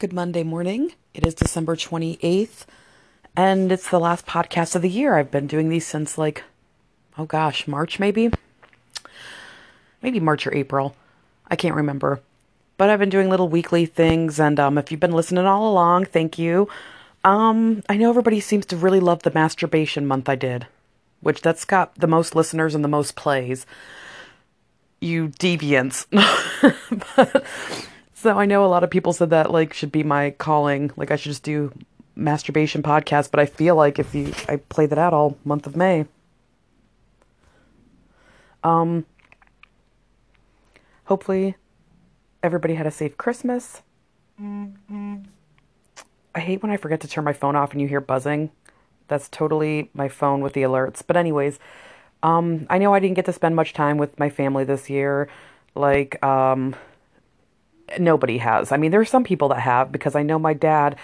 Good Monday morning. It is December 28th, and it's the last podcast of the year. I've been doing these since like, oh gosh, March maybe? Maybe March or April. I can't remember. But I've been doing little weekly things, and um, if you've been listening all along, thank you. Um, I know everybody seems to really love the masturbation month I did, which that's got the most listeners and the most plays. You deviants. but so I know a lot of people said that like should be my calling, like I should just do masturbation podcast, but I feel like if you I play that out all month of May. Um hopefully everybody had a safe Christmas. I hate when I forget to turn my phone off and you hear buzzing. That's totally my phone with the alerts. But anyways, um I know I didn't get to spend much time with my family this year. Like um nobody has. I mean, there are some people that have because I know my dad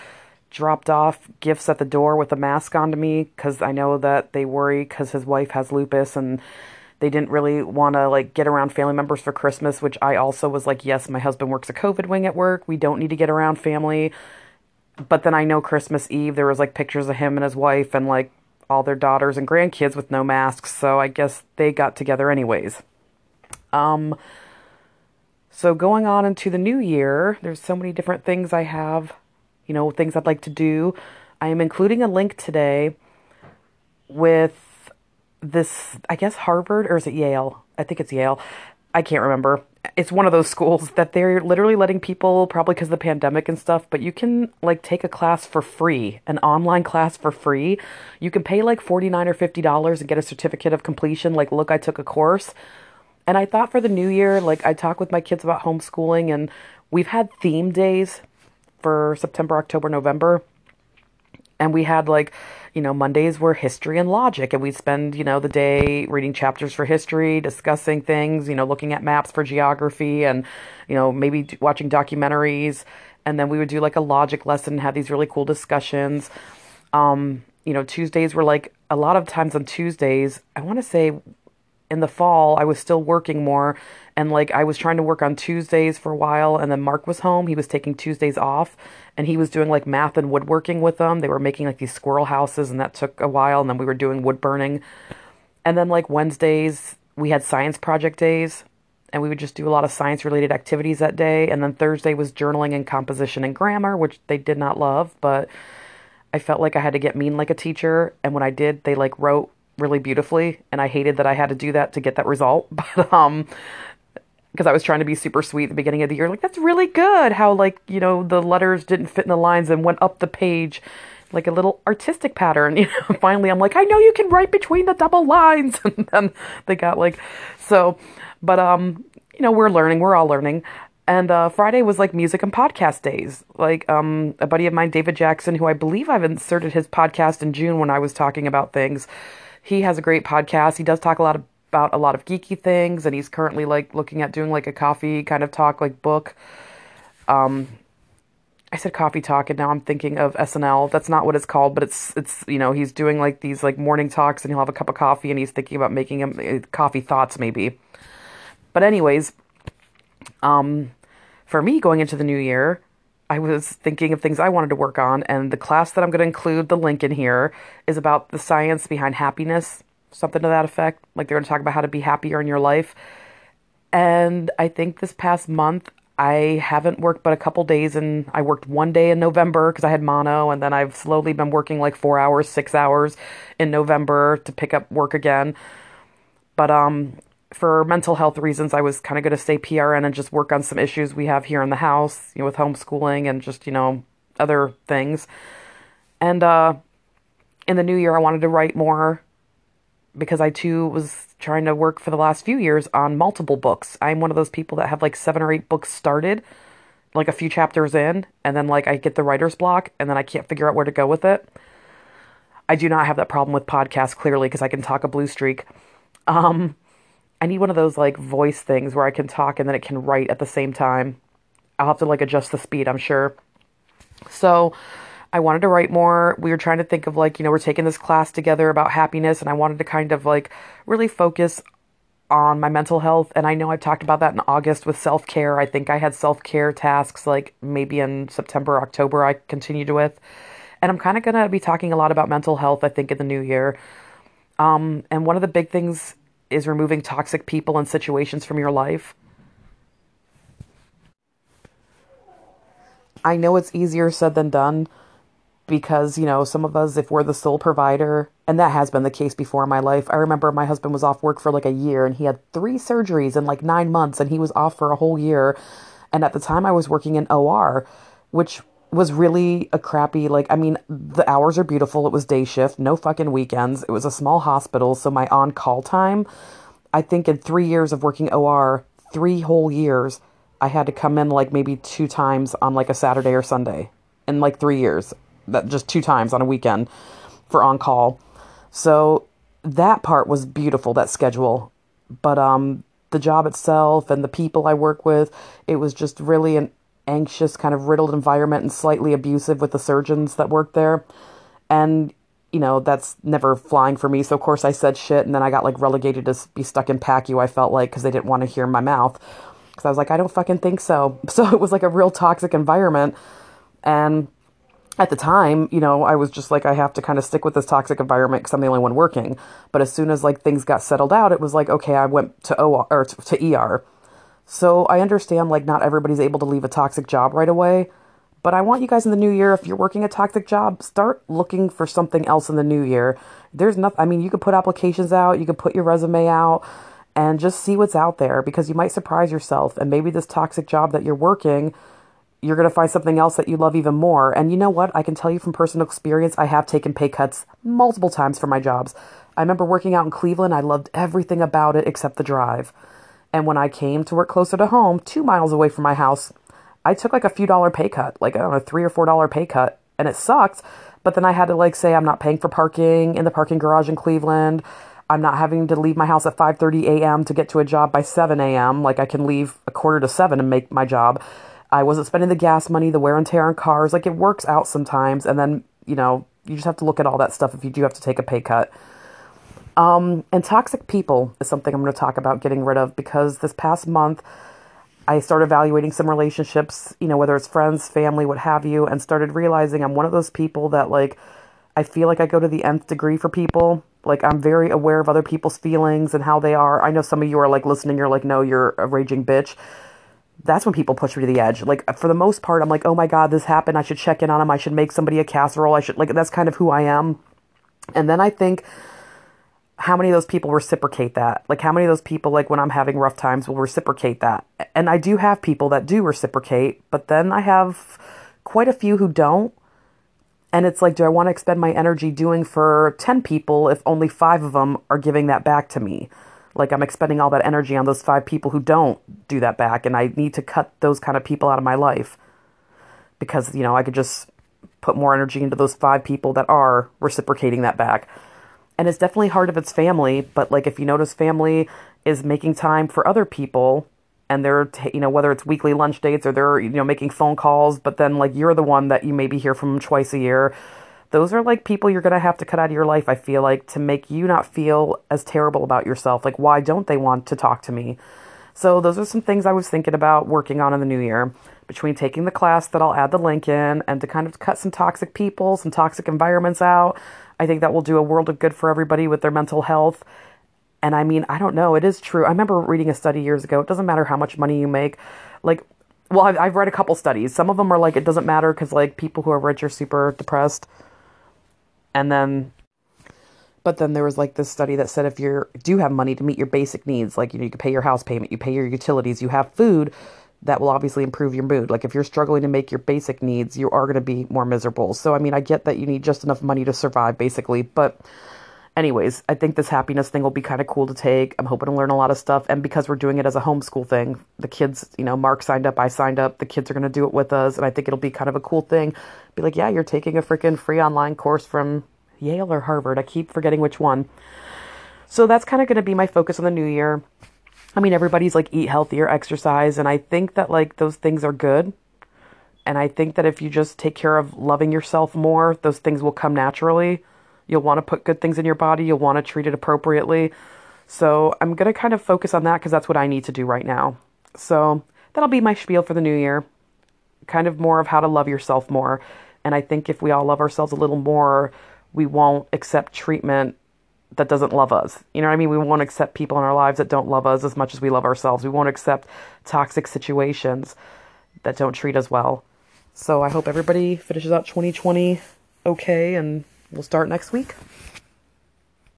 dropped off gifts at the door with a mask on to me because I know that they worry because his wife has lupus and they didn't really want to like get around family members for Christmas, which I also was like, yes, my husband works a COVID wing at work. We don't need to get around family. But then I know Christmas Eve there was like pictures of him and his wife and like all their daughters and grandkids with no masks, so I guess they got together anyways. Um so going on into the new year, there's so many different things I have, you know, things I'd like to do. I am including a link today with this, I guess Harvard or is it Yale? I think it's Yale. I can't remember. It's one of those schools that they're literally letting people, probably because of the pandemic and stuff, but you can like take a class for free, an online class for free. You can pay like 49 or $50 and get a certificate of completion. Like, look, I took a course and I thought for the new year, like I talk with my kids about homeschooling, and we've had theme days for September, October, November. And we had like, you know, Mondays were history and logic, and we'd spend, you know, the day reading chapters for history, discussing things, you know, looking at maps for geography, and, you know, maybe watching documentaries. And then we would do like a logic lesson, and have these really cool discussions. Um, you know, Tuesdays were like a lot of times on Tuesdays, I want to say in the fall, I was still working more. And like I was trying to work on Tuesdays for a while. And then Mark was home. He was taking Tuesdays off. And he was doing like math and woodworking with them. They were making like these squirrel houses. And that took a while. And then we were doing wood burning. And then like Wednesdays, we had science project days. And we would just do a lot of science related activities that day. And then Thursday was journaling and composition and grammar, which they did not love. But I felt like I had to get mean like a teacher. And when I did, they like wrote really beautifully and I hated that I had to do that to get that result. But um because I was trying to be super sweet at the beginning of the year, like that's really good. How like you know the letters didn't fit in the lines and went up the page, like a little artistic pattern. You know, finally I'm like, I know you can write between the double lines, and then they got like, so, but um, you know, we're learning, we're all learning. And uh, Friday was like music and podcast days. Like um, a buddy of mine, David Jackson, who I believe I've inserted his podcast in June when I was talking about things he has a great podcast. He does talk a lot about a lot of geeky things, and he's currently like looking at doing like a coffee kind of talk, like book. Um, I said coffee talk, and now I'm thinking of SNL. That's not what it's called, but it's it's you know he's doing like these like morning talks, and he'll have a cup of coffee, and he's thinking about making him uh, coffee thoughts maybe. But anyways, um, for me going into the new year, I was thinking of things I wanted to work on, and the class that I'm going to include the link in here is about the science behind happiness, something to that effect. Like they're going to talk about how to be happier in your life. And I think this past month, I haven't worked but a couple days, and I worked one day in November because I had mono, and then I've slowly been working like four hours, six hours in November to pick up work again. But um, for mental health reasons, I was kind of going to stay PRN and just work on some issues we have here in the house, you know, with homeschooling and just, you know, other things. And uh, in the new year, I wanted to write more because I too was trying to work for the last few years on multiple books. I'm one of those people that have like seven or eight books started, like a few chapters in, and then like I get the writer's block and then I can't figure out where to go with it. I do not have that problem with podcasts clearly because I can talk a blue streak. Um, I need one of those like voice things where I can talk and then it can write at the same time. I'll have to like adjust the speed, I'm sure. So I wanted to write more. We were trying to think of like, you know, we're taking this class together about happiness and I wanted to kind of like really focus on my mental health. And I know I've talked about that in August with self care. I think I had self care tasks like maybe in September, October, I continued with. And I'm kind of going to be talking a lot about mental health, I think, in the new year. Um, and one of the big things is removing toxic people and situations from your life. I know it's easier said than done because, you know, some of us, if we're the sole provider, and that has been the case before in my life. I remember my husband was off work for like a year and he had three surgeries in like nine months and he was off for a whole year. And at the time, I was working in OR, which was really a crappy, like, I mean, the hours are beautiful. It was day shift, no fucking weekends. It was a small hospital. So my on call time, I think in three years of working OR, three whole years, I had to come in like maybe two times on like a Saturday or Sunday in like three years. That just two times on a weekend for on call. So that part was beautiful, that schedule. But um the job itself and the people I work with, it was just really an anxious, kind of riddled environment and slightly abusive with the surgeons that worked there. And, you know, that's never flying for me. So, of course, I said shit and then I got like relegated to be stuck in PACU, I felt like, because they didn't want to hear my mouth. Because I was like, I don't fucking think so. So it was like a real toxic environment. And at the time, you know, I was just like, I have to kind of stick with this toxic environment because I'm the only one working. But as soon as like things got settled out, it was like, okay, I went to OR or to ER. So I understand like not everybody's able to leave a toxic job right away. But I want you guys in the new year, if you're working a toxic job, start looking for something else in the new year. There's nothing, I mean, you could put applications out, you could put your resume out, and just see what's out there because you might surprise yourself. And maybe this toxic job that you're working you're going to find something else that you love even more. And you know what? I can tell you from personal experience, I have taken pay cuts multiple times for my jobs. I remember working out in Cleveland, I loved everything about it except the drive. And when I came to work closer to home, two miles away from my house, I took like a few dollar pay cut, like I don't know, three or four dollar pay cut, and it sucked. But then I had to like say I'm not paying for parking in the parking garage in Cleveland. I'm not having to leave my house at 5:30 a.m. to get to a job by 7 a.m. Like I can leave a quarter to 7 and make my job. I wasn't spending the gas money, the wear and tear on cars. Like it works out sometimes. And then, you know, you just have to look at all that stuff if you do have to take a pay cut. Um, and toxic people is something I'm going to talk about getting rid of because this past month I started evaluating some relationships, you know, whether it's friends, family, what have you, and started realizing I'm one of those people that like I feel like I go to the nth degree for people. Like I'm very aware of other people's feelings and how they are. I know some of you are like listening, you're like, no, you're a raging bitch that's when people push me to the edge. Like for the most part, I'm like, oh my god, this happened. I should check in on him. I should make somebody a casserole. I should like that's kind of who I am. And then I think how many of those people reciprocate that? Like how many of those people like when I'm having rough times will reciprocate that? And I do have people that do reciprocate, but then I have quite a few who don't. And it's like, do I want to expend my energy doing for 10 people if only 5 of them are giving that back to me? like I'm expending all that energy on those five people who don't do that back and I need to cut those kind of people out of my life because you know I could just put more energy into those five people that are reciprocating that back. And it's definitely hard if it's family, but like if you notice family is making time for other people and they're t- you know whether it's weekly lunch dates or they're you know making phone calls, but then like you're the one that you maybe hear from twice a year those are like people you're going to have to cut out of your life, I feel like, to make you not feel as terrible about yourself. Like, why don't they want to talk to me? So, those are some things I was thinking about working on in the new year between taking the class that I'll add the link in and to kind of cut some toxic people, some toxic environments out. I think that will do a world of good for everybody with their mental health. And I mean, I don't know, it is true. I remember reading a study years ago. It doesn't matter how much money you make. Like, well, I've, I've read a couple studies. Some of them are like, it doesn't matter because, like, people who are rich are super depressed and then but then there was like this study that said if you do have money to meet your basic needs, like you know you can pay your house payment, you pay your utilities, you have food, that will obviously improve your mood. Like if you're struggling to make your basic needs, you are going to be more miserable. So I mean, I get that you need just enough money to survive basically, but anyways, I think this happiness thing will be kind of cool to take. I'm hoping to learn a lot of stuff. And because we're doing it as a homeschool thing, the kids, you know, Mark signed up, I signed up, the kids are going to do it with us. And I think it'll be kind of a cool thing. Be like, yeah, you're taking a freaking free online course from Yale or Harvard. I keep forgetting which one. So that's kind of going to be my focus on the new year. I mean, everybody's like eat healthier, exercise. And I think that like those things are good. And I think that if you just take care of loving yourself more, those things will come naturally You'll want to put good things in your body. You'll want to treat it appropriately. So I'm going to kind of focus on that because that's what I need to do right now. So that'll be my spiel for the new year. Kind of more of how to love yourself more. And I think if we all love ourselves a little more, we won't accept treatment that doesn't love us. You know what I mean? We won't accept people in our lives that don't love us as much as we love ourselves. We won't accept toxic situations that don't treat us well. So I hope everybody finishes out 2020 okay and we'll start next week.